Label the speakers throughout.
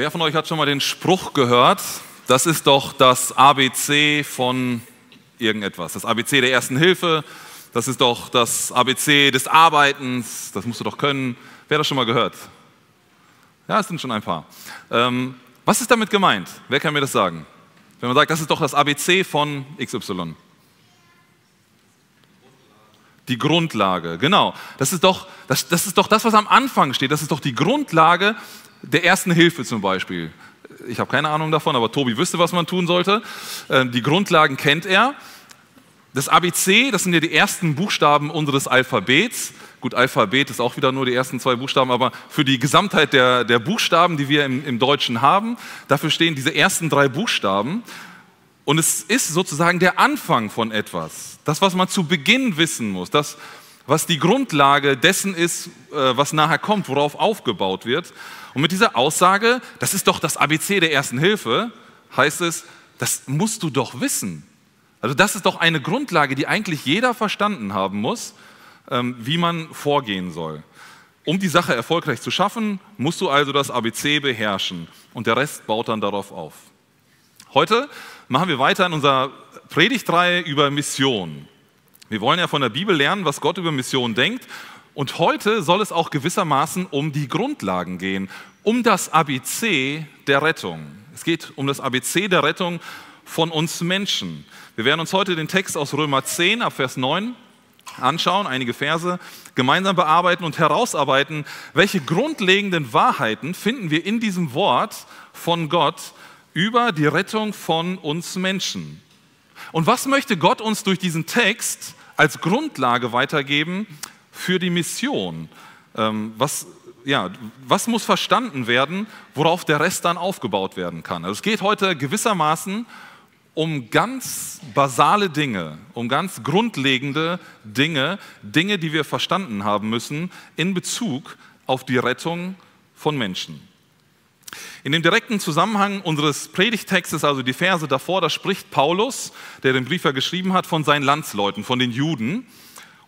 Speaker 1: Wer von euch hat schon mal den Spruch gehört, das ist doch das ABC von irgendetwas, das ABC der ersten Hilfe, das ist doch das ABC des Arbeitens, das musst du doch können. Wer hat das schon mal gehört? Ja, es sind schon ein paar. Ähm, was ist damit gemeint? Wer kann mir das sagen? Wenn man sagt, das ist doch das ABC von XY. Die Grundlage, genau. Das ist, doch, das, das ist doch das, was am Anfang steht. Das ist doch die Grundlage der ersten Hilfe zum Beispiel. Ich habe keine Ahnung davon, aber Tobi wüsste, was man tun sollte. Ähm, die Grundlagen kennt er. Das ABC, das sind ja die ersten Buchstaben unseres Alphabets. Gut, Alphabet ist auch wieder nur die ersten zwei Buchstaben, aber für die Gesamtheit der, der Buchstaben, die wir im, im Deutschen haben, dafür stehen diese ersten drei Buchstaben. Und es ist sozusagen der Anfang von etwas. Das, was man zu Beginn wissen muss. Das, was die Grundlage dessen ist, äh, was nachher kommt, worauf aufgebaut wird. Und mit dieser Aussage, das ist doch das ABC der ersten Hilfe, heißt es, das musst du doch wissen. Also das ist doch eine Grundlage, die eigentlich jeder verstanden haben muss, ähm, wie man vorgehen soll. Um die Sache erfolgreich zu schaffen, musst du also das ABC beherrschen und der Rest baut dann darauf auf. Heute machen wir weiter in unserer Predigtreihe über Mission. Wir wollen ja von der Bibel lernen, was Gott über Mission denkt. Und heute soll es auch gewissermaßen um die Grundlagen gehen, um das ABC der Rettung. Es geht um das ABC der Rettung von uns Menschen. Wir werden uns heute den Text aus Römer 10 ab Vers 9 anschauen, einige Verse gemeinsam bearbeiten und herausarbeiten, welche grundlegenden Wahrheiten finden wir in diesem Wort von Gott über die Rettung von uns Menschen. Und was möchte Gott uns durch diesen Text als Grundlage weitergeben für die Mission? Ähm, was, ja, was muss verstanden werden, worauf der Rest dann aufgebaut werden kann? Also es geht heute gewissermaßen um ganz basale Dinge, um ganz grundlegende Dinge, Dinge, die wir verstanden haben müssen in Bezug auf die Rettung von Menschen. In dem direkten Zusammenhang unseres Predigtextes, also die Verse davor, da spricht Paulus, der den Brief geschrieben hat, von seinen Landsleuten, von den Juden.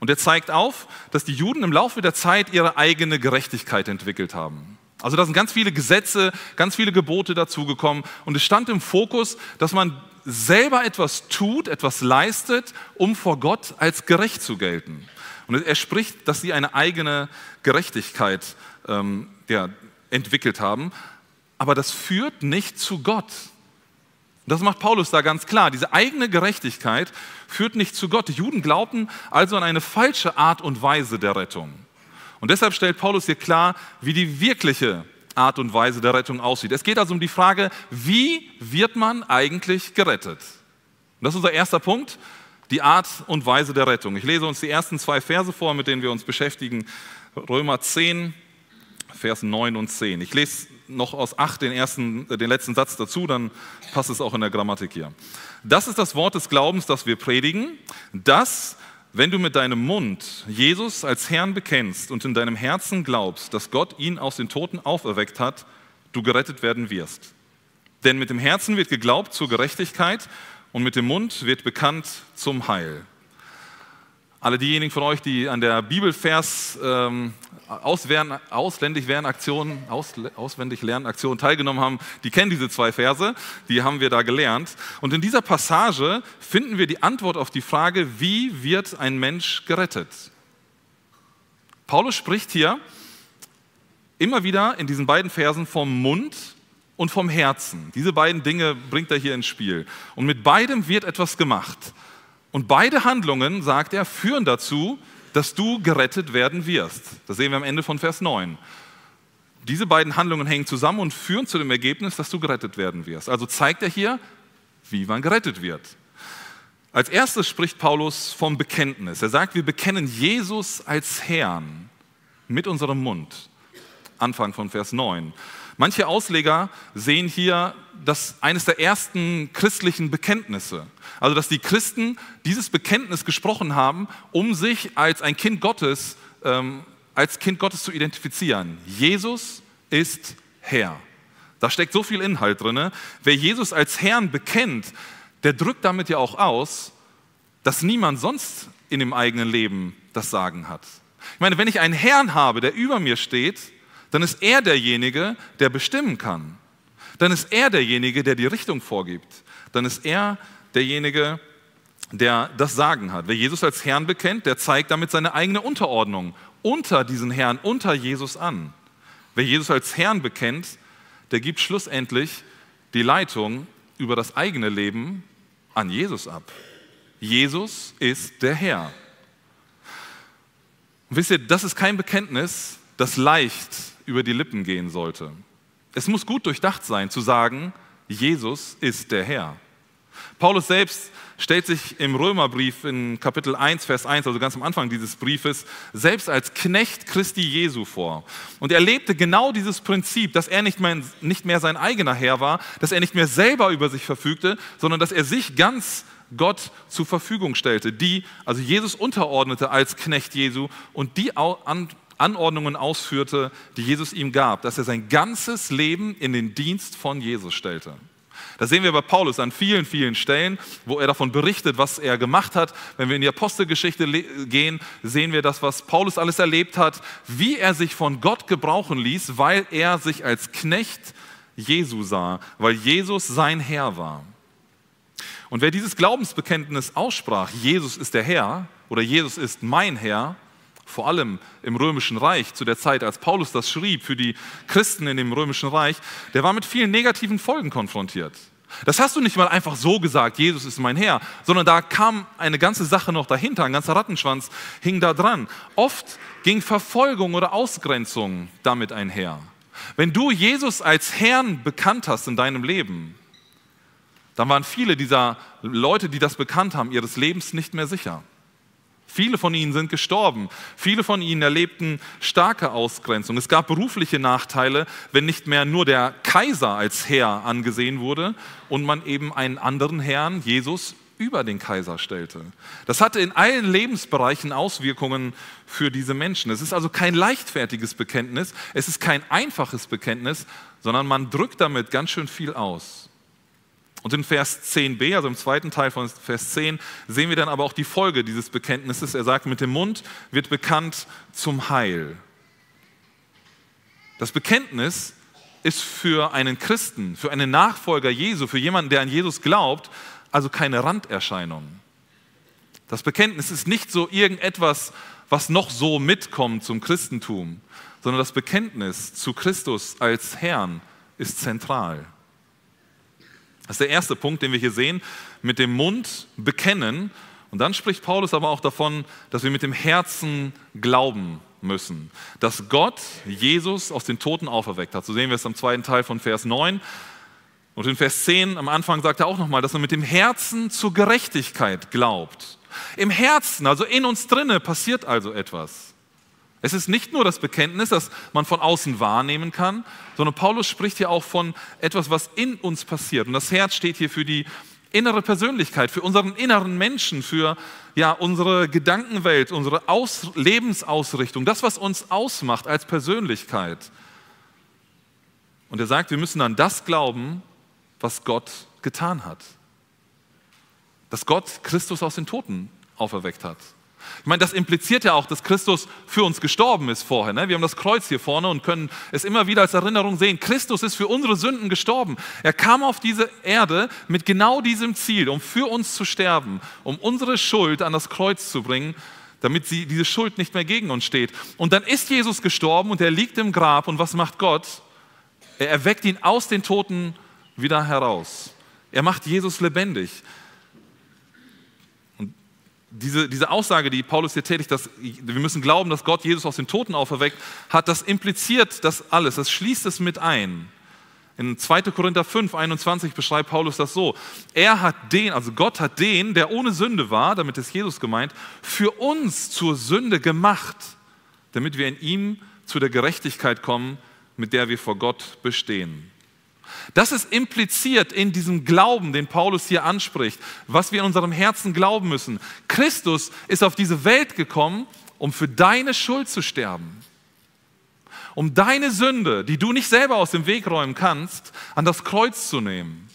Speaker 1: Und er zeigt auf, dass die Juden im Laufe der Zeit ihre eigene Gerechtigkeit entwickelt haben. Also da sind ganz viele Gesetze, ganz viele Gebote dazugekommen. Und es stand im Fokus, dass man selber etwas tut, etwas leistet, um vor Gott als gerecht zu gelten. Und er spricht, dass sie eine eigene Gerechtigkeit ähm, ja, entwickelt haben. Aber das führt nicht zu Gott. Das macht Paulus da ganz klar. Diese eigene Gerechtigkeit führt nicht zu Gott. Die Juden glaubten also an eine falsche Art und Weise der Rettung. Und deshalb stellt Paulus hier klar, wie die wirkliche Art und Weise der Rettung aussieht. Es geht also um die Frage, wie wird man eigentlich gerettet? Und das ist unser erster Punkt, die Art und Weise der Rettung. Ich lese uns die ersten zwei Verse vor, mit denen wir uns beschäftigen. Römer 10, Vers 9 und 10. Ich lese noch aus 8 den, ersten, den letzten Satz dazu, dann passt es auch in der Grammatik hier. Das ist das Wort des Glaubens, das wir predigen, dass wenn du mit deinem Mund Jesus als Herrn bekennst und in deinem Herzen glaubst, dass Gott ihn aus den Toten auferweckt hat, du gerettet werden wirst. Denn mit dem Herzen wird geglaubt zur Gerechtigkeit und mit dem Mund wird bekannt zum Heil. Alle diejenigen von euch, die an der Bibelvers ähm, auswendig Lernaktion, aus, auswendig Lernaktion teilgenommen haben, die kennen diese zwei Verse, die haben wir da gelernt. Und in dieser Passage finden wir die Antwort auf die Frage, wie wird ein Mensch gerettet? Paulus spricht hier immer wieder in diesen beiden Versen vom Mund und vom Herzen. Diese beiden Dinge bringt er hier ins Spiel. Und mit beidem wird etwas gemacht. Und beide Handlungen, sagt er, führen dazu, dass du gerettet werden wirst. Das sehen wir am Ende von Vers 9. Diese beiden Handlungen hängen zusammen und führen zu dem Ergebnis, dass du gerettet werden wirst. Also zeigt er hier, wie man gerettet wird. Als erstes spricht Paulus vom Bekenntnis. Er sagt, wir bekennen Jesus als Herrn mit unserem Mund. Anfang von Vers 9. Manche Ausleger sehen hier das eines der ersten christlichen Bekenntnisse. Also, dass die Christen dieses Bekenntnis gesprochen haben, um sich als ein Kind Gottes, ähm, als Kind Gottes zu identifizieren. Jesus ist Herr. Da steckt so viel Inhalt drin. Wer Jesus als Herrn bekennt, der drückt damit ja auch aus, dass niemand sonst in dem eigenen Leben das Sagen hat. Ich meine, wenn ich einen Herrn habe, der über mir steht, dann ist er derjenige, der bestimmen kann. dann ist er derjenige, der die Richtung vorgibt. Dann ist er derjenige, der das Sagen hat. Wer Jesus als Herrn bekennt, der zeigt damit seine eigene Unterordnung unter diesen Herrn, unter Jesus an. Wer Jesus als Herrn bekennt, der gibt schlussendlich die Leitung über das eigene Leben an Jesus ab. Jesus ist der Herr. Und wisst ihr, das ist kein Bekenntnis, das leicht über die Lippen gehen sollte. Es muss gut durchdacht sein, zu sagen, Jesus ist der Herr. Paulus selbst stellt sich im Römerbrief in Kapitel 1, Vers 1, also ganz am Anfang dieses Briefes, selbst als Knecht Christi Jesu vor. Und er lebte genau dieses Prinzip, dass er nicht mehr, nicht mehr sein eigener Herr war, dass er nicht mehr selber über sich verfügte, sondern dass er sich ganz Gott zur Verfügung stellte, die, also Jesus unterordnete als Knecht Jesu und die Anordnungen ausführte, die Jesus ihm gab, dass er sein ganzes Leben in den Dienst von Jesus stellte. Das sehen wir bei Paulus an vielen, vielen Stellen, wo er davon berichtet, was er gemacht hat. Wenn wir in die Apostelgeschichte gehen, sehen wir das, was Paulus alles erlebt hat, wie er sich von Gott gebrauchen ließ, weil er sich als Knecht Jesu sah, weil Jesus sein Herr war. Und wer dieses Glaubensbekenntnis aussprach, Jesus ist der Herr oder Jesus ist mein Herr, vor allem im römischen Reich, zu der Zeit, als Paulus das schrieb für die Christen in dem römischen Reich, der war mit vielen negativen Folgen konfrontiert. Das hast du nicht mal einfach so gesagt, Jesus ist mein Herr, sondern da kam eine ganze Sache noch dahinter, ein ganzer Rattenschwanz hing da dran. Oft ging Verfolgung oder Ausgrenzung damit einher. Wenn du Jesus als Herrn bekannt hast in deinem Leben, dann waren viele dieser Leute, die das bekannt haben, ihres Lebens nicht mehr sicher. Viele von ihnen sind gestorben. Viele von ihnen erlebten starke Ausgrenzung. Es gab berufliche Nachteile, wenn nicht mehr nur der Kaiser als Herr angesehen wurde und man eben einen anderen Herrn, Jesus, über den Kaiser stellte. Das hatte in allen Lebensbereichen Auswirkungen für diese Menschen. Es ist also kein leichtfertiges Bekenntnis, es ist kein einfaches Bekenntnis, sondern man drückt damit ganz schön viel aus. Und in Vers 10b, also im zweiten Teil von Vers 10, sehen wir dann aber auch die Folge dieses Bekenntnisses. Er sagt, mit dem Mund wird bekannt zum Heil. Das Bekenntnis ist für einen Christen, für einen Nachfolger Jesu, für jemanden, der an Jesus glaubt, also keine Randerscheinung. Das Bekenntnis ist nicht so irgendetwas, was noch so mitkommt zum Christentum, sondern das Bekenntnis zu Christus als Herrn ist zentral. Das ist der erste Punkt, den wir hier sehen, mit dem Mund bekennen. Und dann spricht Paulus aber auch davon, dass wir mit dem Herzen glauben müssen, dass Gott Jesus aus den Toten auferweckt hat. So sehen wir es am zweiten Teil von Vers 9. Und in Vers 10 am Anfang sagt er auch nochmal, dass man mit dem Herzen zur Gerechtigkeit glaubt. Im Herzen, also in uns drinne, passiert also etwas. Es ist nicht nur das Bekenntnis, das man von außen wahrnehmen kann, sondern Paulus spricht hier auch von etwas, was in uns passiert. Und das Herz steht hier für die innere Persönlichkeit, für unseren inneren Menschen, für ja, unsere Gedankenwelt, unsere Aus Lebensausrichtung, das, was uns ausmacht als Persönlichkeit. Und er sagt, wir müssen an das glauben, was Gott getan hat. Dass Gott Christus aus den Toten auferweckt hat. Ich meine, das impliziert ja auch, dass Christus für uns gestorben ist vorher. Ne? Wir haben das Kreuz hier vorne und können es immer wieder als Erinnerung sehen. Christus ist für unsere Sünden gestorben. Er kam auf diese Erde mit genau diesem Ziel, um für uns zu sterben, um unsere Schuld an das Kreuz zu bringen, damit sie, diese Schuld nicht mehr gegen uns steht. Und dann ist Jesus gestorben und er liegt im Grab. Und was macht Gott? Er erweckt ihn aus den Toten wieder heraus. Er macht Jesus lebendig diese, diese Aussage, die Paulus hier tätigt, dass wir müssen glauben, dass Gott Jesus aus den Toten auferweckt hat, das impliziert das alles, das schließt es mit ein. In 2. Korinther 5, 21 beschreibt Paulus das so. Er hat den, also Gott hat den, der ohne Sünde war, damit ist Jesus gemeint, für uns zur Sünde gemacht, damit wir in ihm zu der Gerechtigkeit kommen, mit der wir vor Gott bestehen. Das ist impliziert in diesem Glauben, den Paulus hier anspricht, was wir in unserem Herzen glauben müssen. Christus ist auf diese Welt gekommen, um für deine Schuld zu sterben. Um deine Sünde, die du nicht selber aus dem Weg räumen kannst, an das Kreuz zu nehmen.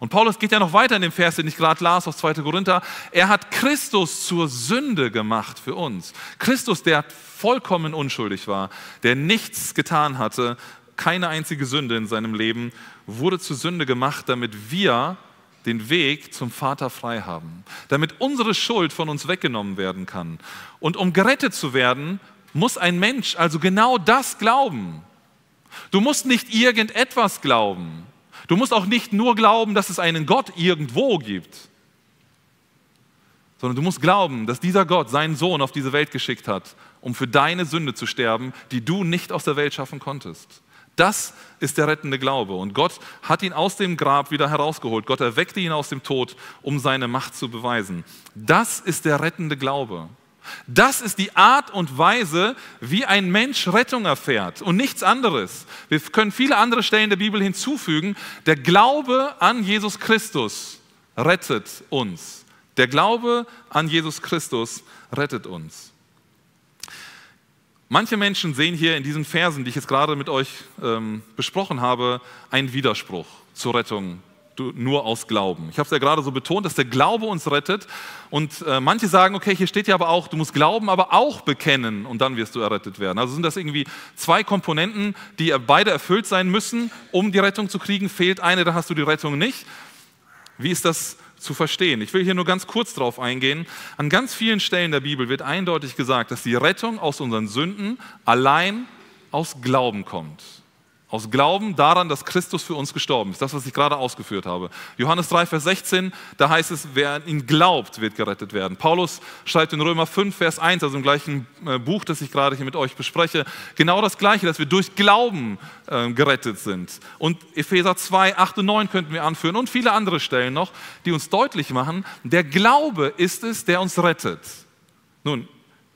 Speaker 1: Und Paulus geht ja noch weiter in dem Vers, den ich gerade las aus 2. Korinther. Er hat Christus zur Sünde gemacht für uns. Christus, der vollkommen unschuldig war, der nichts getan hatte, keine einzige Sünde in seinem Leben, wurde zur Sünde gemacht, damit wir den Weg zum Vater frei haben, damit unsere Schuld von uns weggenommen werden kann. Und um gerettet zu werden, muss ein Mensch also genau das glauben. Du musst nicht irgendetwas glauben. Du musst auch nicht nur glauben, dass es einen Gott irgendwo gibt, sondern du musst glauben, dass dieser Gott seinen Sohn auf diese Welt geschickt hat, um für deine Sünde zu sterben, die du nicht aus der Welt schaffen konntest. Das ist der rettende Glaube. Und Gott hat ihn aus dem Grab wieder herausgeholt. Gott erweckte ihn aus dem Tod, um seine Macht zu beweisen. Das ist der rettende Glaube. Das ist die Art und Weise, wie ein Mensch Rettung erfährt und nichts anderes. Wir können viele andere Stellen der Bibel hinzufügen. Der Glaube an Jesus Christus rettet uns. Der Glaube an Jesus Christus rettet uns. Manche Menschen sehen hier in diesen Versen, die ich jetzt gerade mit euch ähm, besprochen habe, einen Widerspruch zur Rettung nur aus Glauben. Ich habe es ja gerade so betont, dass der Glaube uns rettet. Und äh, manche sagen, okay, hier steht ja aber auch, du musst glauben, aber auch bekennen und dann wirst du errettet werden. Also sind das irgendwie zwei Komponenten, die beide erfüllt sein müssen, um die Rettung zu kriegen. Fehlt eine, da hast du die Rettung nicht. Wie ist das zu verstehen. Ich will hier nur ganz kurz drauf eingehen. An ganz vielen Stellen der Bibel wird eindeutig gesagt, dass die Rettung aus unseren Sünden allein aus Glauben kommt. Aus Glauben daran, dass Christus für uns gestorben ist. Das, was ich gerade ausgeführt habe. Johannes 3, Vers 16, da heißt es, wer an ihn glaubt, wird gerettet werden. Paulus schreibt in Römer 5, Vers 1, also im gleichen äh, Buch, das ich gerade hier mit euch bespreche, genau das Gleiche, dass wir durch Glauben äh, gerettet sind. Und Epheser 2, 8 und 9 könnten wir anführen und viele andere Stellen noch, die uns deutlich machen, der Glaube ist es, der uns rettet. Nun,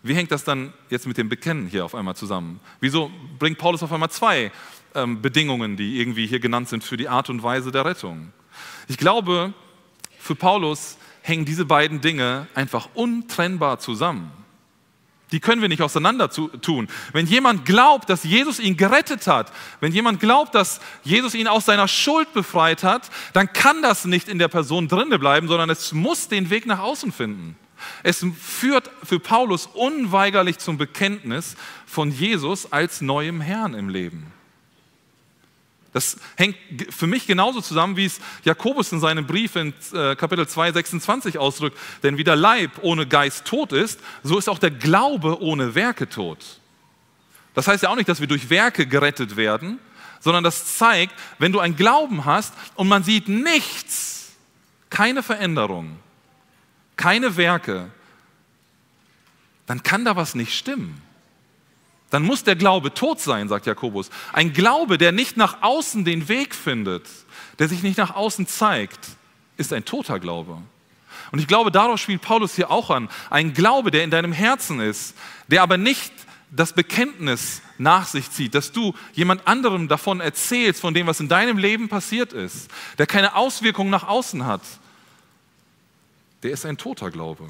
Speaker 1: wie hängt das dann jetzt mit dem Bekennen hier auf einmal zusammen? Wieso bringt Paulus auf einmal zwei ähm, Bedingungen, die irgendwie hier genannt sind für die Art und Weise der Rettung? Ich glaube, für Paulus hängen diese beiden Dinge einfach untrennbar zusammen. Die können wir nicht auseinander tun. Wenn jemand glaubt, dass Jesus ihn gerettet hat, wenn jemand glaubt, dass Jesus ihn aus seiner Schuld befreit hat, dann kann das nicht in der Person drinne bleiben, sondern es muss den Weg nach außen finden. Es führt für Paulus unweigerlich zum Bekenntnis von Jesus als neuem Herrn im Leben. Das hängt für mich genauso zusammen, wie es Jakobus in seinem Brief in äh, Kapitel 2, 26 ausdrückt. Denn wie der Leib ohne Geist tot ist, so ist auch der Glaube ohne Werke tot. Das heißt ja auch nicht, dass wir durch Werke gerettet werden, sondern das zeigt, wenn du einen Glauben hast und man sieht nichts, keine Veränderung, keine Werke, dann kann da was nicht stimmen. Dann muss der Glaube tot sein, sagt Jakobus. Ein Glaube, der nicht nach außen den Weg findet, der sich nicht nach außen zeigt, ist ein toter Glaube. Und ich glaube, darauf spielt Paulus hier auch an. Ein Glaube, der in deinem Herzen ist, der aber nicht das Bekenntnis nach sich zieht, dass du jemand anderem davon erzählst, von dem, was in deinem Leben passiert ist, der keine Auswirkungen nach außen hat, der ist ein toter Glaube.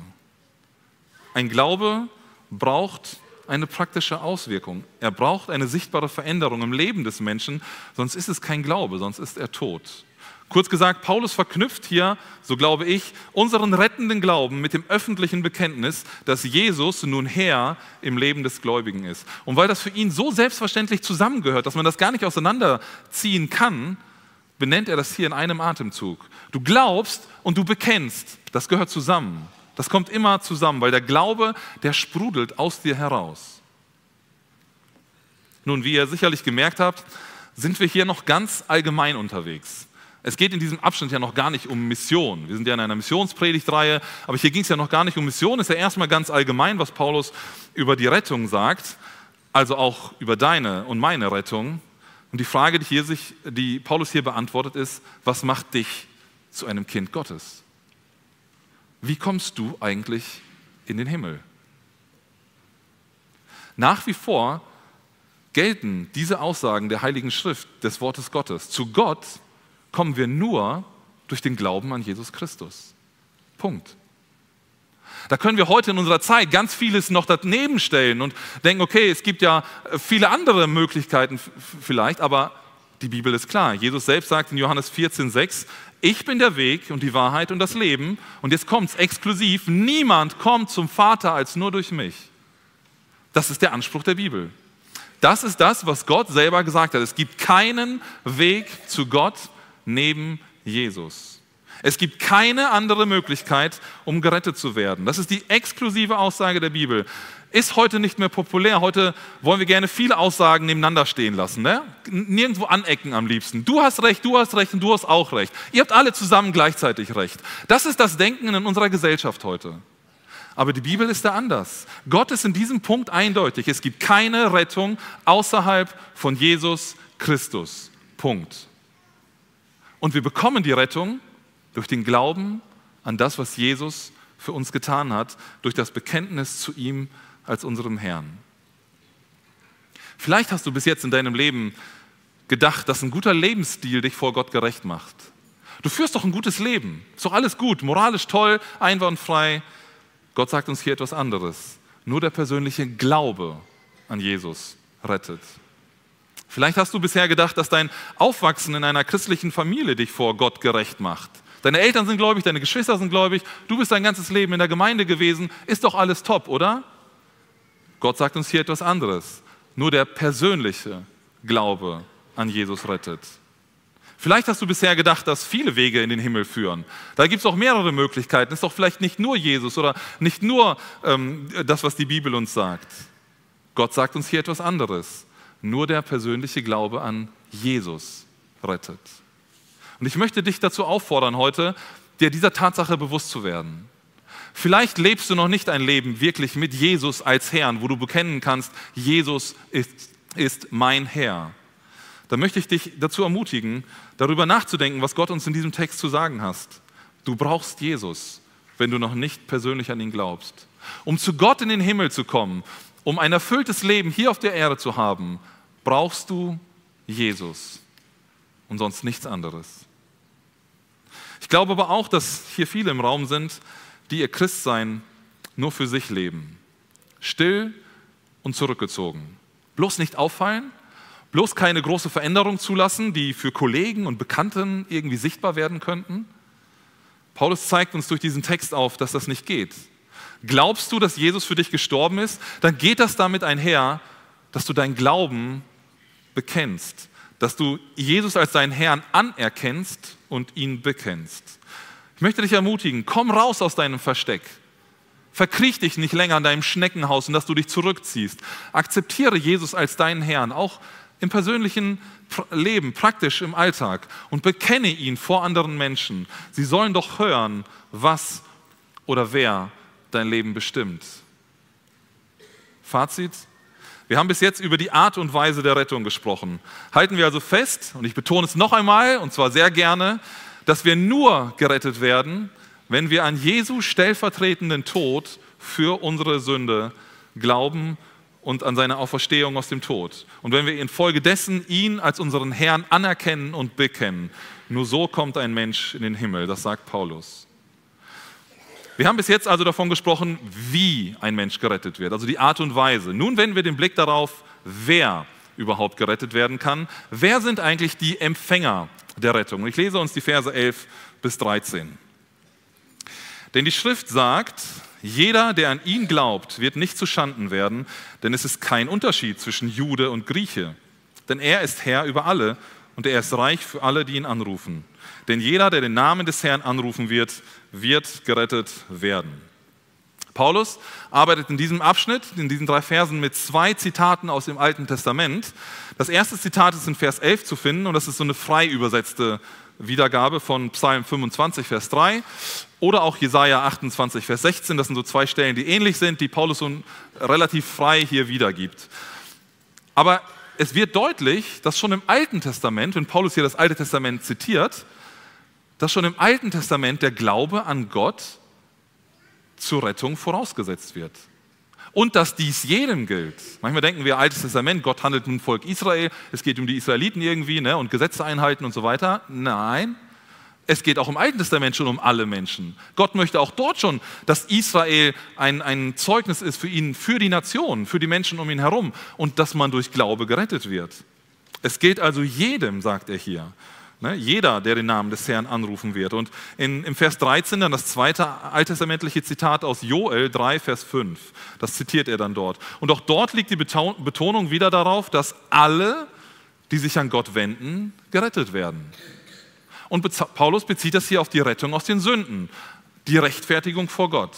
Speaker 1: Ein Glaube braucht eine praktische Auswirkung. Er braucht eine sichtbare Veränderung im Leben des Menschen, sonst ist es kein Glaube, sonst ist er tot. Kurz gesagt, Paulus verknüpft hier, so glaube ich, unseren rettenden Glauben mit dem öffentlichen Bekenntnis, dass Jesus nun Herr im Leben des Gläubigen ist. Und weil das für ihn so selbstverständlich zusammengehört, dass man das gar nicht auseinanderziehen kann, benennt er das hier in einem Atemzug. Du glaubst und du bekennst. Das gehört zusammen. Das kommt immer zusammen, weil der Glaube, der sprudelt aus dir heraus. Nun, wie ihr sicherlich gemerkt habt, sind wir hier noch ganz allgemein unterwegs. Es geht in diesem Abschnitt ja noch gar nicht um Mission. Wir sind ja in einer Missionspredigtreihe, aber hier ging es ja noch gar nicht um Mission. Es ist ja erstmal ganz allgemein, was Paulus über die Rettung sagt, also auch über deine und meine Rettung. Und die Frage, die, sich, die Paulus hier beantwortet, ist, was macht dich zu einem Kind Gottes? Wie kommst du eigentlich in den Himmel? Nach wie vor gelten diese Aussagen der Heiligen Schrift, des Wortes Gottes. Zu Gott kommen wir nur durch den Glauben an Jesus Christus. Punkt. Da können wir heute in unserer Zeit ganz vieles noch daneben stellen und denken, okay, es gibt ja viele andere Möglichkeiten vielleicht, aber die Bibel ist klar. Jesus selbst sagt in Johannes 14, 6, ich bin der Weg und die Wahrheit und das Leben. Und jetzt kommt es exklusiv, niemand kommt zum Vater als nur durch mich. Das ist der Anspruch der Bibel. Das ist das, was Gott selber gesagt hat. Es gibt keinen Weg zu Gott neben Jesus. Es gibt keine andere Möglichkeit, um gerettet zu werden. Das ist die exklusive Aussage der Bibel. Ist heute nicht mehr populär. Heute wollen wir gerne viele Aussagen nebeneinander stehen lassen. Ne? Nirgendwo anecken am liebsten. Du hast recht, du hast recht und du hast auch recht. Ihr habt alle zusammen gleichzeitig recht. Das ist das Denken in unserer Gesellschaft heute. Aber die Bibel ist da anders. Gott ist in diesem Punkt eindeutig. Es gibt keine Rettung außerhalb von Jesus Christus. Punkt. Und wir bekommen die Rettung durch den Glauben an das, was Jesus für uns getan hat, durch das Bekenntnis zu ihm als unserem Herrn. Vielleicht hast du bis jetzt in deinem Leben gedacht, dass ein guter Lebensstil dich vor Gott gerecht macht. Du führst doch ein gutes Leben. Ist doch alles gut, moralisch toll, einwandfrei. Gott sagt uns hier etwas anderes. Nur der persönliche Glaube an Jesus rettet. Vielleicht hast du bisher gedacht, dass dein Aufwachsen in einer christlichen Familie dich vor Gott gerecht macht. Deine Eltern sind gläubig, deine Geschwister sind gläubig, du bist dein ganzes Leben in der Gemeinde gewesen, ist doch alles top, oder? Gott sagt uns hier etwas anderes. Nur der persönliche Glaube an Jesus rettet. Vielleicht hast du bisher gedacht, dass viele Wege in den Himmel führen. Da gibt es auch mehrere Möglichkeiten. Es ist doch vielleicht nicht nur Jesus oder nicht nur ähm, das, was die Bibel uns sagt. Gott sagt uns hier etwas anderes. Nur der persönliche Glaube an Jesus rettet. Und ich möchte dich dazu auffordern, heute dir dieser Tatsache bewusst zu werden. Vielleicht lebst du noch nicht ein Leben wirklich mit Jesus als Herrn, wo du bekennen kannst, Jesus ist, ist mein Herr dann möchte ich dich dazu ermutigen, darüber nachzudenken, was Gott uns in diesem Text zu sagen hast. Du brauchst Jesus, wenn du noch nicht persönlich an ihn glaubst. Um zu Gott in den Himmel zu kommen, um ein erfülltes Leben hier auf der Erde zu haben, brauchst du Jesus und sonst nichts anderes. Ich glaube aber auch, dass hier viele im Raum sind, die ihr Christsein nur für sich leben. Still und zurückgezogen. Bloß nicht auffallen, bloß keine große Veränderung zulassen, die für Kollegen und Bekannten irgendwie sichtbar werden könnten? Paulus zeigt uns durch diesen Text auf, dass das nicht geht. Glaubst du, dass Jesus für dich gestorben ist, dann geht das damit einher, dass du deinen Glauben bekennst, dass du Jesus als deinen Herrn anerkennst und ihn bekennst. Ich möchte dich ermutigen, komm raus aus deinem Versteck. Verkriech dich nicht länger in deinem Schneckenhaus und dass du dich zurückziehst. Akzeptiere Jesus als deinen Herrn, auch im persönlichen Leben, praktisch im Alltag und bekenne ihn vor anderen Menschen. Sie sollen doch hören, was oder wer dein Leben bestimmt. Fazit. Wir haben bis jetzt über die Art und Weise der Rettung gesprochen. Halten wir also fest, und ich betone es noch einmal, und zwar sehr gerne, dass wir nur gerettet werden, wenn wir an Jesu stellvertretenden Tod für unsere Sünde glauben und an seine Auferstehung aus dem Tod. Und wenn wir infolgedessen ihn als unseren Herrn anerkennen und bekennen, nur so kommt ein Mensch in den Himmel, das sagt Paulus. Wir haben bis jetzt also davon gesprochen, wie ein Mensch gerettet wird, also die Art und Weise. Nun wenden wir den Blick darauf, wer überhaupt gerettet werden kann. Wer sind eigentlich die Empfänger der Rettung? Ich lese uns die Verse 11 bis 13. Denn die Schrift sagt, jeder, der an ihn glaubt, wird nicht zu Schanden werden, denn es ist kein Unterschied zwischen Jude und Grieche. Denn er ist Herr über alle und er ist reich für alle, die ihn anrufen. Denn jeder, der den Namen des Herrn anrufen wird, wird gerettet werden. Paulus arbeitet in diesem Abschnitt, in diesen drei Versen, mit zwei Zitaten aus dem Alten Testament. Das erste Zitat ist in Vers 11 zu finden und das ist so eine frei übersetzte Wiedergabe von Psalm 25, Vers 3 oder auch Jesaja 28, Vers 16. Das sind so zwei Stellen, die ähnlich sind, die Paulus so relativ frei hier wiedergibt. Aber es wird deutlich, dass schon im Alten Testament, wenn Paulus hier das Alte Testament zitiert, dass schon im Alten Testament der Glaube an Gott zur Rettung vorausgesetzt wird. Und dass dies jedem gilt. Manchmal denken wir, Altes Testament, Gott handelt mit dem Volk Israel, es geht um die Israeliten irgendwie ne, und Gesetze einhalten und so weiter. Nein, es geht auch im Alten Testament schon um alle Menschen. Gott möchte auch dort schon, dass Israel ein, ein Zeugnis ist für ihn, für die Nationen, für die Menschen um ihn herum und dass man durch Glaube gerettet wird. Es gilt also jedem, sagt er hier. Ne? Jeder, der den Namen des Herrn anrufen wird. Und in, im Vers 13 dann das zweite alttestamentliche Zitat aus Joel 3, Vers 5. Das zitiert er dann dort. Und auch dort liegt die Betonung wieder darauf, dass alle, die sich an Gott wenden, gerettet werden. Und Paulus bezieht das hier auf die Rettung aus den Sünden, die Rechtfertigung vor Gott.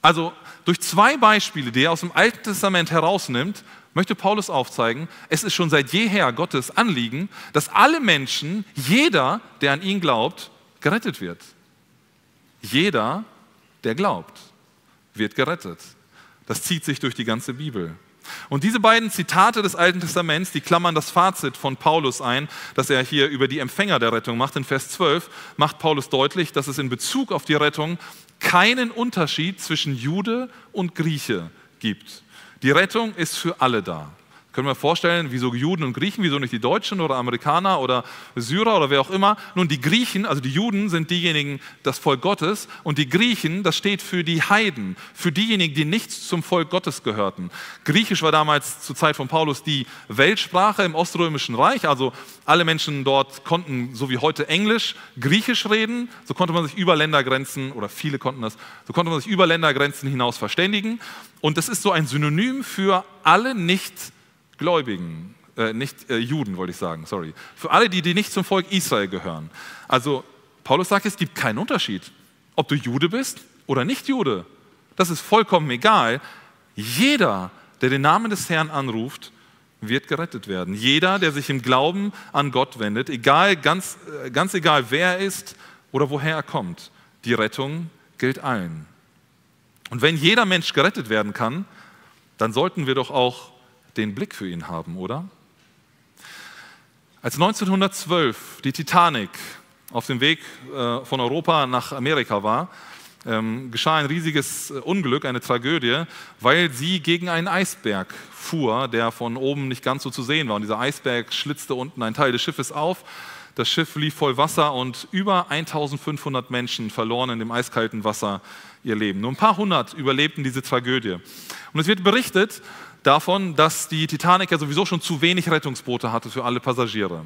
Speaker 1: Also durch zwei Beispiele, die er aus dem Alten Testament herausnimmt, möchte Paulus aufzeigen, es ist schon seit jeher Gottes Anliegen, dass alle Menschen, jeder, der an ihn glaubt, gerettet wird. Jeder, der glaubt, wird gerettet. Das zieht sich durch die ganze Bibel. Und diese beiden Zitate des Alten Testaments, die klammern das Fazit von Paulus ein, das er hier über die Empfänger der Rettung macht. In Vers 12 macht Paulus deutlich, dass es in Bezug auf die Rettung keinen Unterschied zwischen Jude und Grieche gibt. Die Rettung ist für alle da. Können wir vorstellen, wieso Juden und Griechen, wieso nicht die Deutschen oder Amerikaner oder Syrer oder wer auch immer. Nun, die Griechen, also die Juden sind diejenigen, das Volk Gottes und die Griechen, das steht für die Heiden, für diejenigen, die nicht zum Volk Gottes gehörten. Griechisch war damals zur Zeit von Paulus die Weltsprache im Oströmischen Reich, also alle Menschen dort konnten, so wie heute Englisch, Griechisch reden, so konnte man sich über Ländergrenzen, oder viele konnten das, so konnte man sich über Ländergrenzen hinaus verständigen. Und das ist so ein Synonym für alle nicht Gläubigen, äh, nicht äh, Juden wollte ich sagen, sorry, für alle, die, die nicht zum Volk Israel gehören. Also Paulus sagt, es gibt keinen Unterschied, ob du Jude bist oder nicht Jude. Das ist vollkommen egal. Jeder, der den Namen des Herrn anruft, wird gerettet werden. Jeder, der sich im Glauben an Gott wendet, egal, ganz, äh, ganz egal, wer er ist oder woher er kommt, die Rettung gilt allen. Und wenn jeder Mensch gerettet werden kann, dann sollten wir doch auch den Blick für ihn haben, oder? Als 1912 die Titanic auf dem Weg äh, von Europa nach Amerika war, ähm, geschah ein riesiges äh, Unglück, eine Tragödie, weil sie gegen einen Eisberg fuhr, der von oben nicht ganz so zu sehen war. Und dieser Eisberg schlitzte unten einen Teil des Schiffes auf. Das Schiff lief voll Wasser und über 1500 Menschen verloren in dem eiskalten Wasser ihr Leben. Nur ein paar hundert überlebten diese Tragödie. Und es wird berichtet, davon, dass die Titanic ja sowieso schon zu wenig Rettungsboote hatte für alle Passagiere.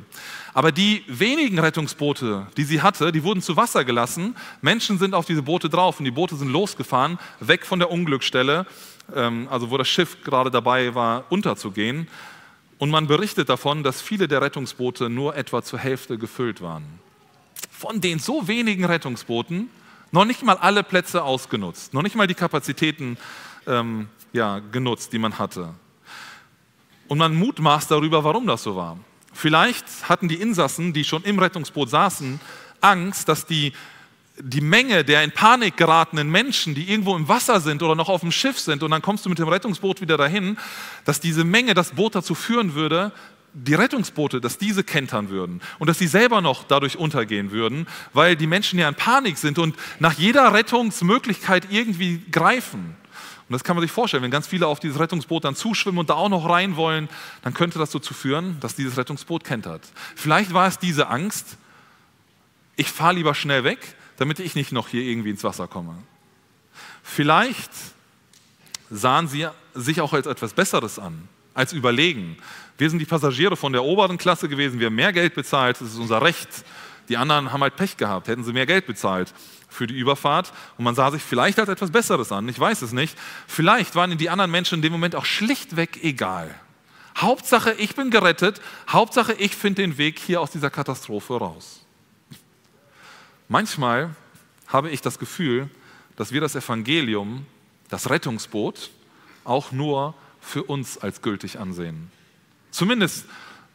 Speaker 1: Aber die wenigen Rettungsboote, die sie hatte, die wurden zu Wasser gelassen. Menschen sind auf diese Boote drauf und die Boote sind losgefahren, weg von der Unglücksstelle, ähm, also wo das Schiff gerade dabei war, unterzugehen. Und man berichtet davon, dass viele der Rettungsboote nur etwa zur Hälfte gefüllt waren. Von den so wenigen Rettungsbooten noch nicht mal alle Plätze ausgenutzt, noch nicht mal die Kapazitäten ähm, ja, genutzt, die man hatte. Und man mutmaßt darüber, warum das so war. Vielleicht hatten die Insassen, die schon im Rettungsboot saßen, Angst, dass die, die Menge der in Panik geratenen Menschen, die irgendwo im Wasser sind oder noch auf dem Schiff sind, und dann kommst du mit dem Rettungsboot wieder dahin, dass diese Menge das Boot dazu führen würde, die Rettungsboote, dass diese kentern würden und dass sie selber noch dadurch untergehen würden, weil die Menschen ja in Panik sind und nach jeder Rettungsmöglichkeit irgendwie greifen. Und das kann man sich vorstellen, wenn ganz viele auf dieses Rettungsboot dann zuschwimmen und da auch noch rein wollen, dann könnte das dazu führen, dass dieses Rettungsboot kentert. Vielleicht war es diese Angst, ich fahre lieber schnell weg, damit ich nicht noch hier irgendwie ins Wasser komme. Vielleicht sahen sie sich auch als etwas Besseres an, als überlegen. Wir sind die Passagiere von der oberen Klasse gewesen, wir haben mehr Geld bezahlt, das ist unser Recht. Die anderen haben halt Pech gehabt, hätten sie mehr Geld bezahlt für die Überfahrt und man sah sich vielleicht als etwas Besseres an, ich weiß es nicht. Vielleicht waren die anderen Menschen in dem Moment auch schlichtweg egal. Hauptsache, ich bin gerettet, Hauptsache, ich finde den Weg hier aus dieser Katastrophe raus. Manchmal habe ich das Gefühl, dass wir das Evangelium, das Rettungsboot, auch nur für uns als gültig ansehen. Zumindest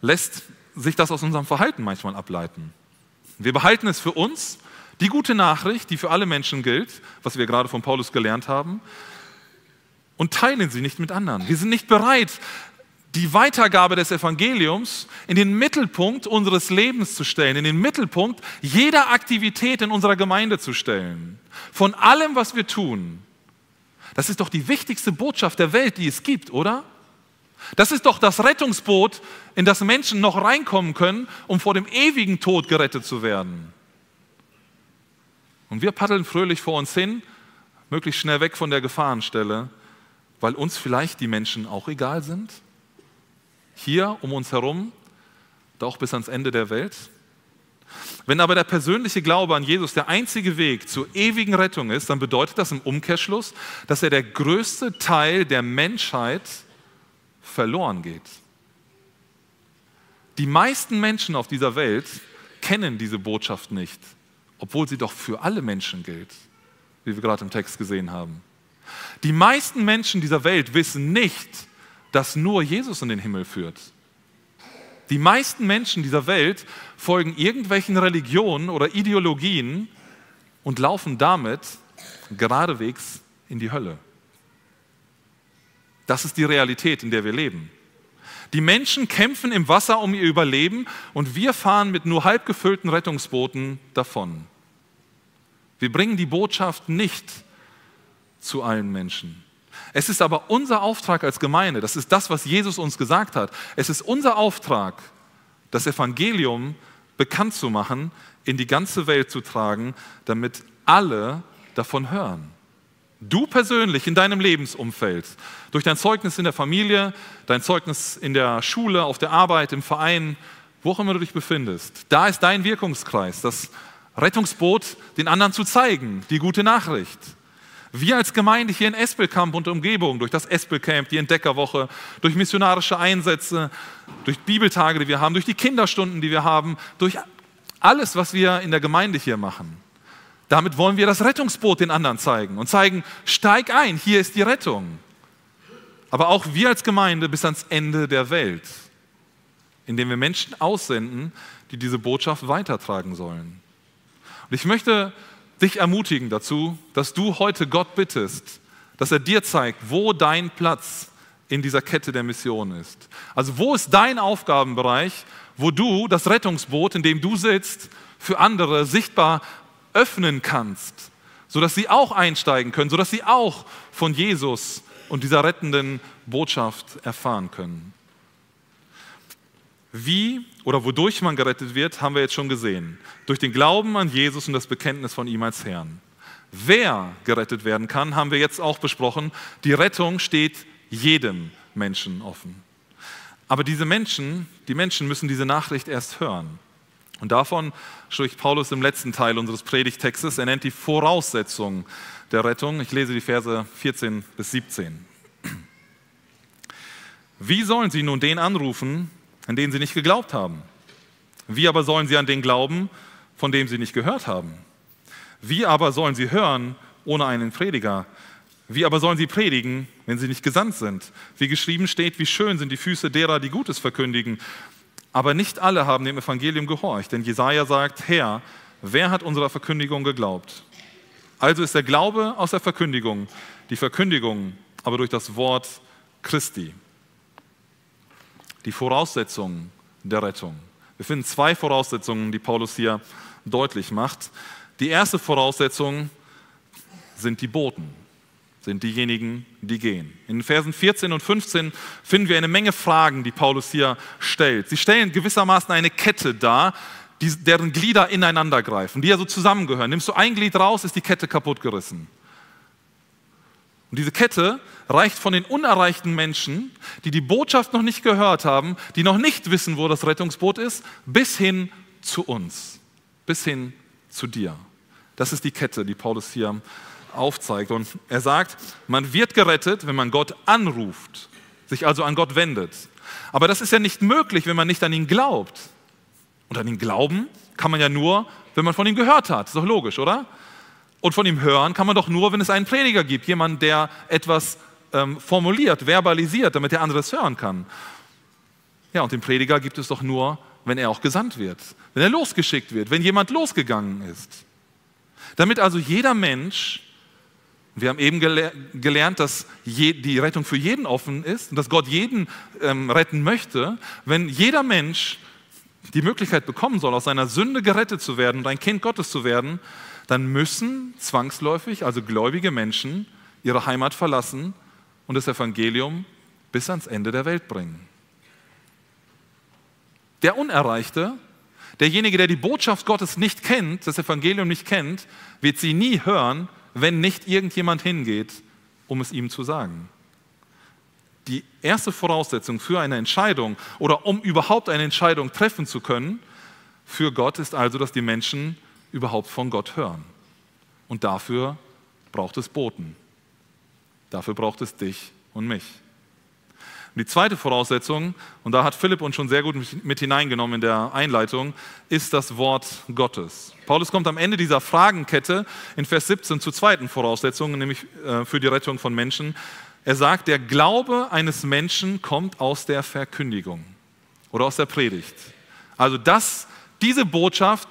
Speaker 1: lässt sich das aus unserem Verhalten manchmal ableiten. Wir behalten es für uns, die gute Nachricht, die für alle Menschen gilt, was wir gerade von Paulus gelernt haben, und teilen sie nicht mit anderen. Wir sind nicht bereit, die Weitergabe des Evangeliums in den Mittelpunkt unseres Lebens zu stellen, in den Mittelpunkt jeder Aktivität in unserer Gemeinde zu stellen. Von allem, was wir tun. Das ist doch die wichtigste Botschaft der Welt, die es gibt, oder? Das ist doch das Rettungsboot, in das Menschen noch reinkommen können, um vor dem ewigen Tod gerettet zu werden. Und wir paddeln fröhlich vor uns hin, möglichst schnell weg von der Gefahrenstelle, weil uns vielleicht die Menschen auch egal sind. Hier um uns herum doch bis ans Ende der Welt? Wenn aber der persönliche Glaube an Jesus der einzige Weg zur ewigen Rettung ist, dann bedeutet das im Umkehrschluss, dass er der größte Teil der Menschheit verloren geht. Die meisten Menschen auf dieser Welt kennen diese Botschaft nicht, obwohl sie doch für alle Menschen gilt, wie wir gerade im Text gesehen haben. Die meisten Menschen dieser Welt wissen nicht, dass nur Jesus in den Himmel führt. Die meisten Menschen dieser Welt folgen irgendwelchen Religionen oder Ideologien und laufen damit geradewegs in die Hölle. Das ist die Realität, in der wir leben. Die Menschen kämpfen im Wasser um ihr Überleben und wir fahren mit nur halb gefüllten Rettungsbooten davon. Wir bringen die Botschaft nicht zu allen Menschen. Es ist aber unser Auftrag als Gemeinde, das ist das, was Jesus uns gesagt hat. Es ist unser Auftrag, das Evangelium bekannt zu machen, in die ganze Welt zu tragen, damit alle davon hören. Du persönlich in deinem Lebensumfeld, durch dein Zeugnis in der Familie, dein Zeugnis in der Schule, auf der Arbeit, im Verein, wo auch immer du dich befindest, da ist dein Wirkungskreis, das Rettungsboot den anderen zu zeigen, die gute Nachricht. Wir als Gemeinde hier in Espelkamp und Umgebung, durch das Espelcamp, die Entdeckerwoche, durch missionarische Einsätze, durch Bibeltage, die wir haben, durch die Kinderstunden, die wir haben, durch alles, was wir in der Gemeinde hier machen. Damit wollen wir das Rettungsboot den anderen zeigen und zeigen, steig ein, hier ist die Rettung. Aber auch wir als Gemeinde bis ans Ende der Welt, indem wir Menschen aussenden, die diese Botschaft weitertragen sollen. Und ich möchte dich ermutigen dazu, dass du heute Gott bittest, dass er dir zeigt, wo dein Platz in dieser Kette der Mission ist. Also wo ist dein Aufgabenbereich, wo du das Rettungsboot, in dem du sitzt, für andere sichtbar öffnen kannst, sodass sie auch einsteigen können, sodass sie auch von Jesus und dieser rettenden Botschaft erfahren können. Wie oder wodurch man gerettet wird, haben wir jetzt schon gesehen. Durch den Glauben an Jesus und das Bekenntnis von ihm als Herrn. Wer gerettet werden kann, haben wir jetzt auch besprochen. Die Rettung steht jedem Menschen offen. Aber diese Menschen, die Menschen müssen diese Nachricht erst hören. Und davon spricht Paulus im letzten Teil unseres Predigtextes. Er nennt die Voraussetzungen der Rettung. Ich lese die Verse 14 bis 17. Wie sollen sie nun den anrufen, an den sie nicht geglaubt haben? Wie aber sollen sie an den glauben, von dem sie nicht gehört haben? Wie aber sollen sie hören ohne einen Prediger? Wie aber sollen sie predigen, wenn sie nicht gesandt sind? Wie geschrieben steht, wie schön sind die Füße derer, die Gutes verkündigen. Aber nicht alle haben dem Evangelium gehorcht, denn Jesaja sagt: Herr, wer hat unserer Verkündigung geglaubt? Also ist der Glaube aus der Verkündigung, die Verkündigung aber durch das Wort Christi die Voraussetzungen der Rettung. Wir finden zwei Voraussetzungen, die Paulus hier deutlich macht. Die erste Voraussetzung sind die Boten, sind diejenigen, die gehen. In Versen 14 und 15 finden wir eine Menge Fragen, die Paulus hier stellt. Sie stellen gewissermaßen eine Kette dar, die, deren Glieder ineinander greifen, die ja so zusammengehören. Nimmst du ein Glied raus, ist die Kette kaputt gerissen. Und diese Kette reicht von den unerreichten Menschen, die die Botschaft noch nicht gehört haben, die noch nicht wissen, wo das Rettungsboot ist, bis hin zu uns, bis hin zu dir. Das ist die Kette, die Paulus hier aufzeigt. Und er sagt, man wird gerettet, wenn man Gott anruft, sich also an Gott wendet. Aber das ist ja nicht möglich, wenn man nicht an ihn glaubt. Und an ihn glauben kann man ja nur, wenn man von ihm gehört hat. Ist doch logisch, oder? Und von ihm hören kann man doch nur, wenn es einen Prediger gibt, jemand, der etwas ähm, formuliert, verbalisiert, damit der andere es hören kann. Ja, und den Prediger gibt es doch nur, wenn er auch gesandt wird, wenn er losgeschickt wird, wenn jemand losgegangen ist. Damit also jeder Mensch, wir haben eben gelernt, dass die Rettung für jeden offen ist und dass Gott jeden ähm, retten möchte, wenn jeder Mensch die Möglichkeit bekommen soll, aus seiner Sünde gerettet zu werden und ein Kind Gottes zu werden, dann müssen zwangsläufig, also gläubige Menschen, ihre Heimat verlassen und das Evangelium bis ans Ende der Welt bringen. Der Unerreichte, derjenige, der die Botschaft Gottes nicht kennt, das Evangelium nicht kennt, wird sie nie hören, wenn nicht irgendjemand hingeht, um es ihm zu sagen. Die erste Voraussetzung für eine Entscheidung oder um überhaupt eine Entscheidung treffen zu können für Gott ist also, dass die Menschen überhaupt von Gott hören. Und dafür braucht es Boten. Dafür braucht es dich und mich. Und die zweite Voraussetzung, und da hat Philipp uns schon sehr gut mit hineingenommen in der Einleitung, ist das Wort Gottes. Paulus kommt am Ende dieser Fragenkette in Vers 17 zur zweiten Voraussetzung, nämlich äh, für die Rettung von Menschen. Er sagt, der Glaube eines Menschen kommt aus der Verkündigung oder aus der Predigt. Also, dass diese Botschaft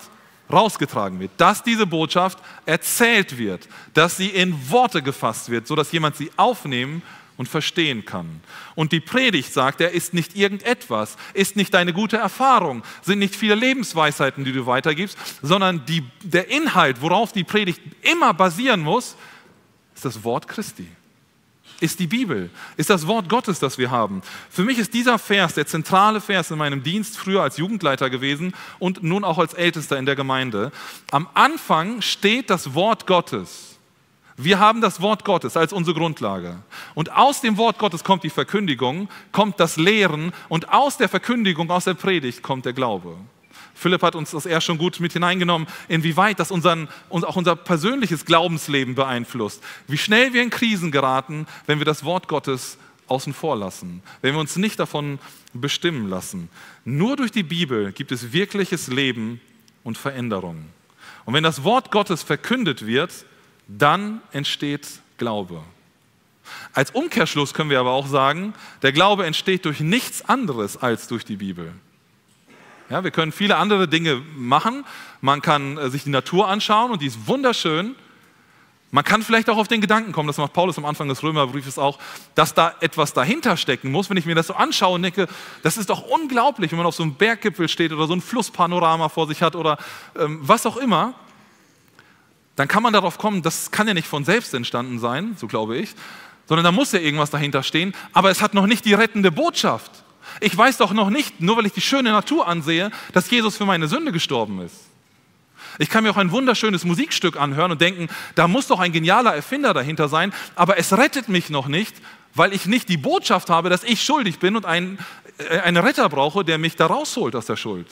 Speaker 1: rausgetragen wird, dass diese Botschaft erzählt wird, dass sie in Worte gefasst wird, sodass jemand sie aufnehmen und verstehen kann. Und die Predigt, sagt er, ist nicht irgendetwas, ist nicht deine gute Erfahrung, sind nicht viele Lebensweisheiten, die du weitergibst, sondern die, der Inhalt, worauf die Predigt immer basieren muss, ist das Wort Christi. Ist die Bibel, ist das Wort Gottes, das wir haben. Für mich ist dieser Vers der zentrale Vers in meinem Dienst, früher als Jugendleiter gewesen und nun auch als Ältester in der Gemeinde. Am Anfang steht das Wort Gottes. Wir haben das Wort Gottes als unsere Grundlage. Und aus dem Wort Gottes kommt die Verkündigung, kommt das Lehren und aus der Verkündigung, aus der Predigt kommt der Glaube. Philipp hat uns das erst schon gut mit hineingenommen, inwieweit das unseren, auch unser persönliches Glaubensleben beeinflusst. Wie schnell wir in Krisen geraten, wenn wir das Wort Gottes außen vor lassen, wenn wir uns nicht davon bestimmen lassen. Nur durch die Bibel gibt es wirkliches Leben und Veränderung. Und wenn das Wort Gottes verkündet wird, dann entsteht Glaube. Als Umkehrschluss können wir aber auch sagen, der Glaube entsteht durch nichts anderes als durch die Bibel. Ja, wir können viele andere Dinge machen. Man kann äh, sich die Natur anschauen und die ist wunderschön. Man kann vielleicht auch auf den Gedanken kommen, das macht Paulus am Anfang des Römerbriefes auch, dass da etwas dahinter stecken muss. Wenn ich mir das so anschaue und denke, das ist doch unglaublich, wenn man auf so einem Berggipfel steht oder so ein Flusspanorama vor sich hat oder ähm, was auch immer dann kann man darauf kommen, das kann ja nicht von selbst entstanden sein, so glaube ich, sondern da muss ja irgendwas dahinter stehen, aber es hat noch nicht die rettende Botschaft. Ich weiß doch noch nicht, nur weil ich die schöne Natur ansehe, dass Jesus für meine Sünde gestorben ist. Ich kann mir auch ein wunderschönes Musikstück anhören und denken, da muss doch ein genialer Erfinder dahinter sein, aber es rettet mich noch nicht, weil ich nicht die Botschaft habe, dass ich schuldig bin und einen, äh, einen Retter brauche, der mich da rausholt aus der Schuld.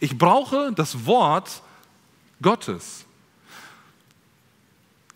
Speaker 1: Ich brauche das Wort Gottes.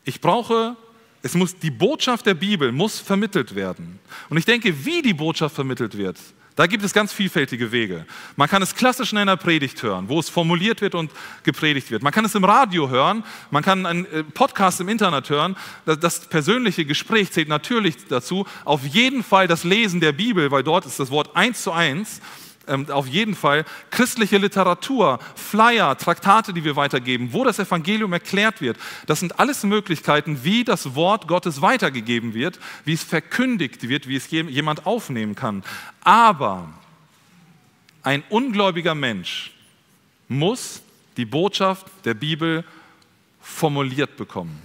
Speaker 1: Ich brauche, es muss, die Botschaft der Bibel muss vermittelt werden. Und ich denke, wie die Botschaft vermittelt wird, da gibt es ganz vielfältige Wege. Man kann es klassisch in einer Predigt hören, wo es formuliert wird und gepredigt wird. Man kann es im Radio hören, man kann einen äh, Podcast im Internet hören. Das persönliche Gespräch zählt natürlich dazu. Auf jeden Fall das Lesen der Bibel, weil dort ist das Wort eins zu eins ähm, auf jeden Fall christliche Literatur, Flyer, Traktate, die wir weitergeben, wo das Evangelium erklärt wird. Das sind alles Möglichkeiten, wie das Wort Gottes weitergegeben wird, wie es verkündigt wird, wie es jemand aufnehmen kann. Aber ein ungläubiger Mensch muss die Botschaft der Bibel formuliert bekommen,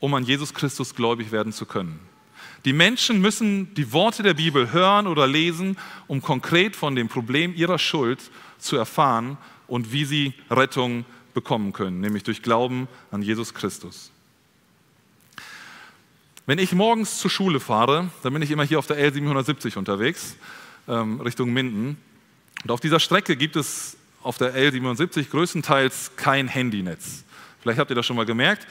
Speaker 1: um an Jesus Christus gläubig werden zu können. Die Menschen müssen die Worte der Bibel hören oder lesen, um konkret von dem Problem ihrer Schuld zu erfahren und wie sie Rettung bekommen können, nämlich durch Glauben an Jesus Christus. Wenn ich morgens zur Schule fahre, dann bin ich immer hier auf der L770 unterwegs, ähm, Richtung Minden. Und auf dieser Strecke gibt es auf der L770 größtenteils kein Handynetz. Vielleicht habt ihr das schon mal gemerkt.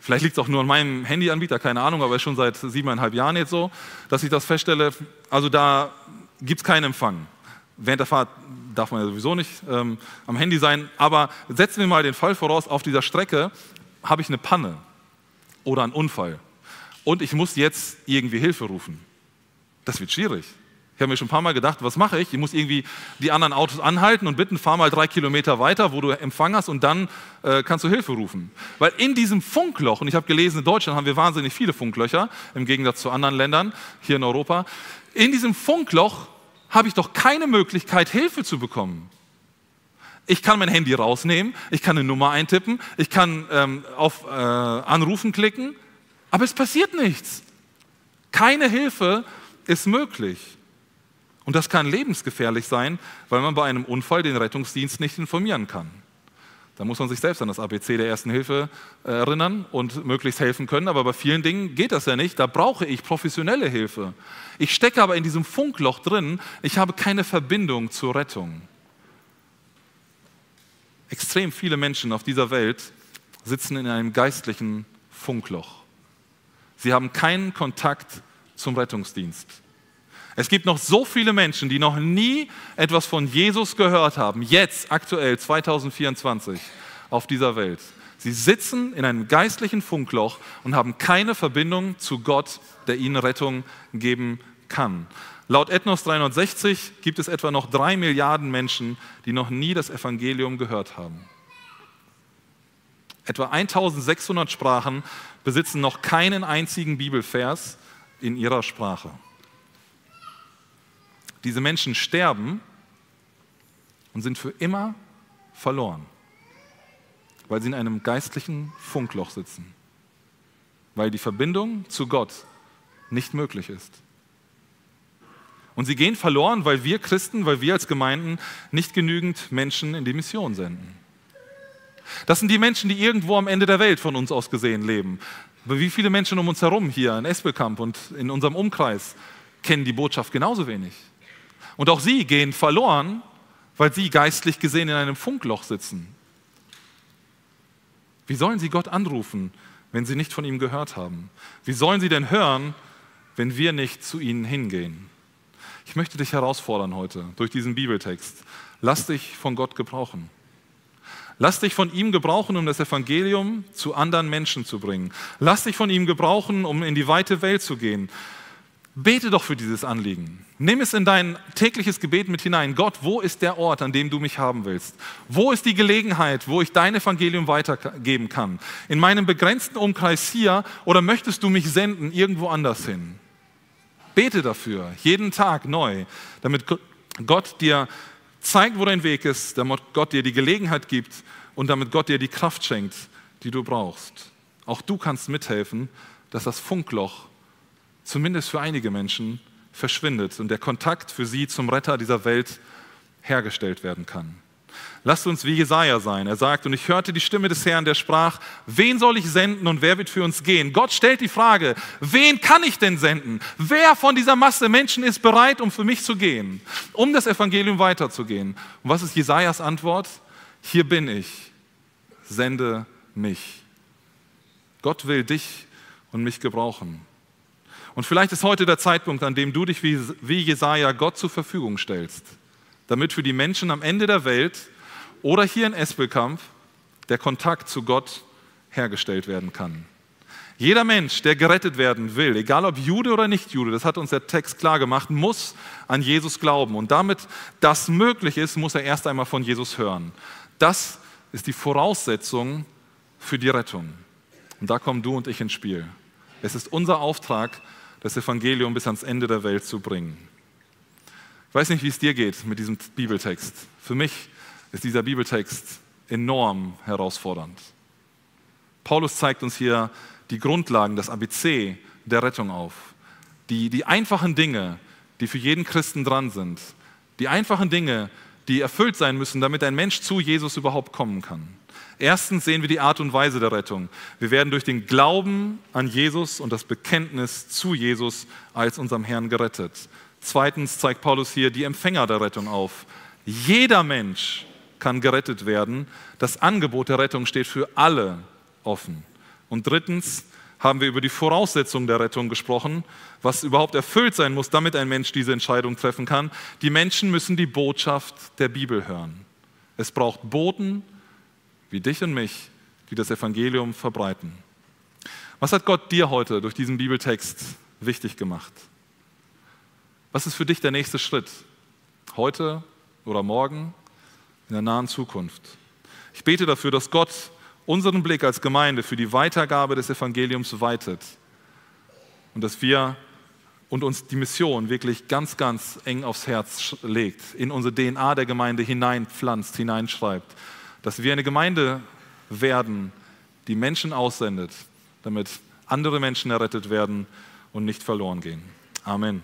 Speaker 1: Vielleicht liegt es auch nur an meinem Handyanbieter, keine Ahnung, aber schon seit siebeneinhalb Jahren jetzt so, dass ich das feststelle. Also da gibt es keinen Empfang. Während der Fahrt darf man ja sowieso nicht ähm, am Handy sein. Aber setzen wir mal den Fall voraus, auf dieser Strecke habe ich eine Panne oder einen Unfall und ich muss jetzt irgendwie Hilfe rufen. Das wird schwierig. Ich habe mir schon ein paar Mal gedacht, was mache ich? Ich muss irgendwie die anderen Autos anhalten und bitten, fahr mal drei Kilometer weiter, wo du Empfang hast und dann äh, kannst du Hilfe rufen. Weil in diesem Funkloch, und ich habe gelesen, in Deutschland haben wir wahnsinnig viele Funklöcher, im Gegensatz zu anderen Ländern hier in Europa, in diesem Funkloch habe ich doch keine Möglichkeit, Hilfe zu bekommen. Ich kann mein Handy rausnehmen, ich kann eine Nummer eintippen, ich kann ähm, auf äh, Anrufen klicken, aber es passiert nichts. Keine Hilfe ist möglich. Und das kann lebensgefährlich sein, weil man bei einem Unfall den Rettungsdienst nicht informieren kann. Da muss man sich selbst an das ABC der ersten Hilfe äh, erinnern und möglichst helfen können. Aber bei vielen Dingen geht das ja nicht. Da brauche ich professionelle Hilfe. Ich stecke aber in diesem Funkloch drin. Ich habe keine Verbindung zur Rettung. Extrem viele Menschen auf dieser Welt sitzen in einem geistlichen Funkloch. Sie haben keinen Kontakt zum Rettungsdienst. Es gibt noch so viele Menschen, die noch nie etwas von Jesus gehört haben, jetzt aktuell 2024 auf dieser Welt. Sie sitzen in einem geistlichen Funkloch und haben keine Verbindung zu Gott, der ihnen Rettung geben kann. Laut Ethnos 360 gibt es etwa noch drei Milliarden Menschen, die noch nie das Evangelium gehört haben. Etwa 1600 Sprachen besitzen noch keinen einzigen Bibelvers in ihrer Sprache. Diese Menschen sterben und sind für immer verloren, weil sie in einem geistlichen Funkloch sitzen, weil die Verbindung zu Gott nicht möglich ist. Und sie gehen verloren, weil wir Christen, weil wir als Gemeinden nicht genügend Menschen in die Mission senden. Das sind die Menschen, die irgendwo am Ende der Welt von uns aus gesehen leben. Aber wie viele Menschen um uns herum hier in Espelkamp und in unserem Umkreis kennen die Botschaft genauso wenig? Und auch sie gehen verloren, weil sie geistlich gesehen in einem Funkloch sitzen. Wie sollen sie Gott anrufen, wenn sie nicht von ihm gehört haben? Wie sollen sie denn hören, wenn wir nicht zu ihnen hingehen? Ich möchte dich herausfordern heute durch diesen Bibeltext. Lass dich von Gott gebrauchen. Lass dich von ihm gebrauchen, um das Evangelium zu anderen Menschen zu bringen. Lass dich von ihm gebrauchen, um in die weite Welt zu gehen. Bete doch für dieses Anliegen. Nimm es in dein tägliches Gebet mit hinein. Gott, wo ist der Ort, an dem du mich haben willst? Wo ist die Gelegenheit, wo ich dein Evangelium weitergeben kann? In meinem begrenzten Umkreis hier oder möchtest du mich senden irgendwo anders hin? Bete dafür, jeden Tag neu, damit Gott dir zeigt, wo dein Weg ist, damit Gott dir die Gelegenheit gibt und damit Gott dir die Kraft schenkt, die du brauchst. Auch du kannst mithelfen, dass das Funkloch zumindest für einige Menschen verschwindet und der Kontakt für sie zum Retter dieser Welt hergestellt werden kann. Lasst uns wie Jesaja sein. Er sagt, und ich hörte die Stimme des Herrn, der sprach, wen soll ich senden und wer wird für uns gehen? Gott stellt die Frage, wen kann ich denn senden? Wer von dieser Masse Menschen ist bereit, um für mich zu gehen, um das Evangelium weiterzugehen? Und was ist Jesajas Antwort? Hier bin ich, sende mich. Gott will dich und mich gebrauchen. Und vielleicht ist heute der Zeitpunkt, an dem du dich wie, wie Jesaja Gott zur Verfügung stellst, damit für die Menschen am Ende der Welt oder hier in Espelkamp der Kontakt zu Gott hergestellt werden kann. Jeder Mensch, der gerettet werden will, egal ob Jude oder nicht Jude, das hat uns der Text klar gemacht, muss an Jesus glauben. Und damit das möglich ist, muss er erst einmal von Jesus hören. Das ist die Voraussetzung für die Rettung. Und da kommen du und ich ins Spiel. Es ist unser Auftrag, das Evangelium bis ans Ende der Welt zu bringen. Ich weiß nicht, wie es dir geht mit diesem Bibeltext. Für mich ist dieser Bibeltext enorm herausfordernd. Paulus zeigt uns hier die Grundlagen, das ABC der Rettung auf. Die, die einfachen Dinge, die für jeden Christen dran sind. Die einfachen Dinge, die erfüllt sein müssen, damit ein Mensch zu Jesus überhaupt kommen kann. Erstens sehen wir die Art und Weise der Rettung. Wir werden durch den Glauben an Jesus und das Bekenntnis zu Jesus als unserem Herrn gerettet. Zweitens zeigt Paulus hier die Empfänger der Rettung auf. Jeder Mensch kann gerettet werden. Das Angebot der Rettung steht für alle offen. Und drittens haben wir über die Voraussetzungen der Rettung gesprochen, was überhaupt erfüllt sein muss, damit ein Mensch diese Entscheidung treffen kann. Die Menschen müssen die Botschaft der Bibel hören. Es braucht Boten wie dich und mich, die das Evangelium verbreiten. Was hat Gott dir heute durch diesen Bibeltext wichtig gemacht? Was ist für dich der nächste Schritt? Heute oder morgen? in der nahen Zukunft. Ich bete dafür, dass Gott unseren Blick als Gemeinde für die Weitergabe des Evangeliums weitet und dass wir und uns die Mission wirklich ganz, ganz eng aufs Herz legt, in unsere DNA der Gemeinde hineinpflanzt, hineinschreibt, dass wir eine Gemeinde werden, die Menschen aussendet, damit andere Menschen errettet werden und nicht verloren gehen. Amen.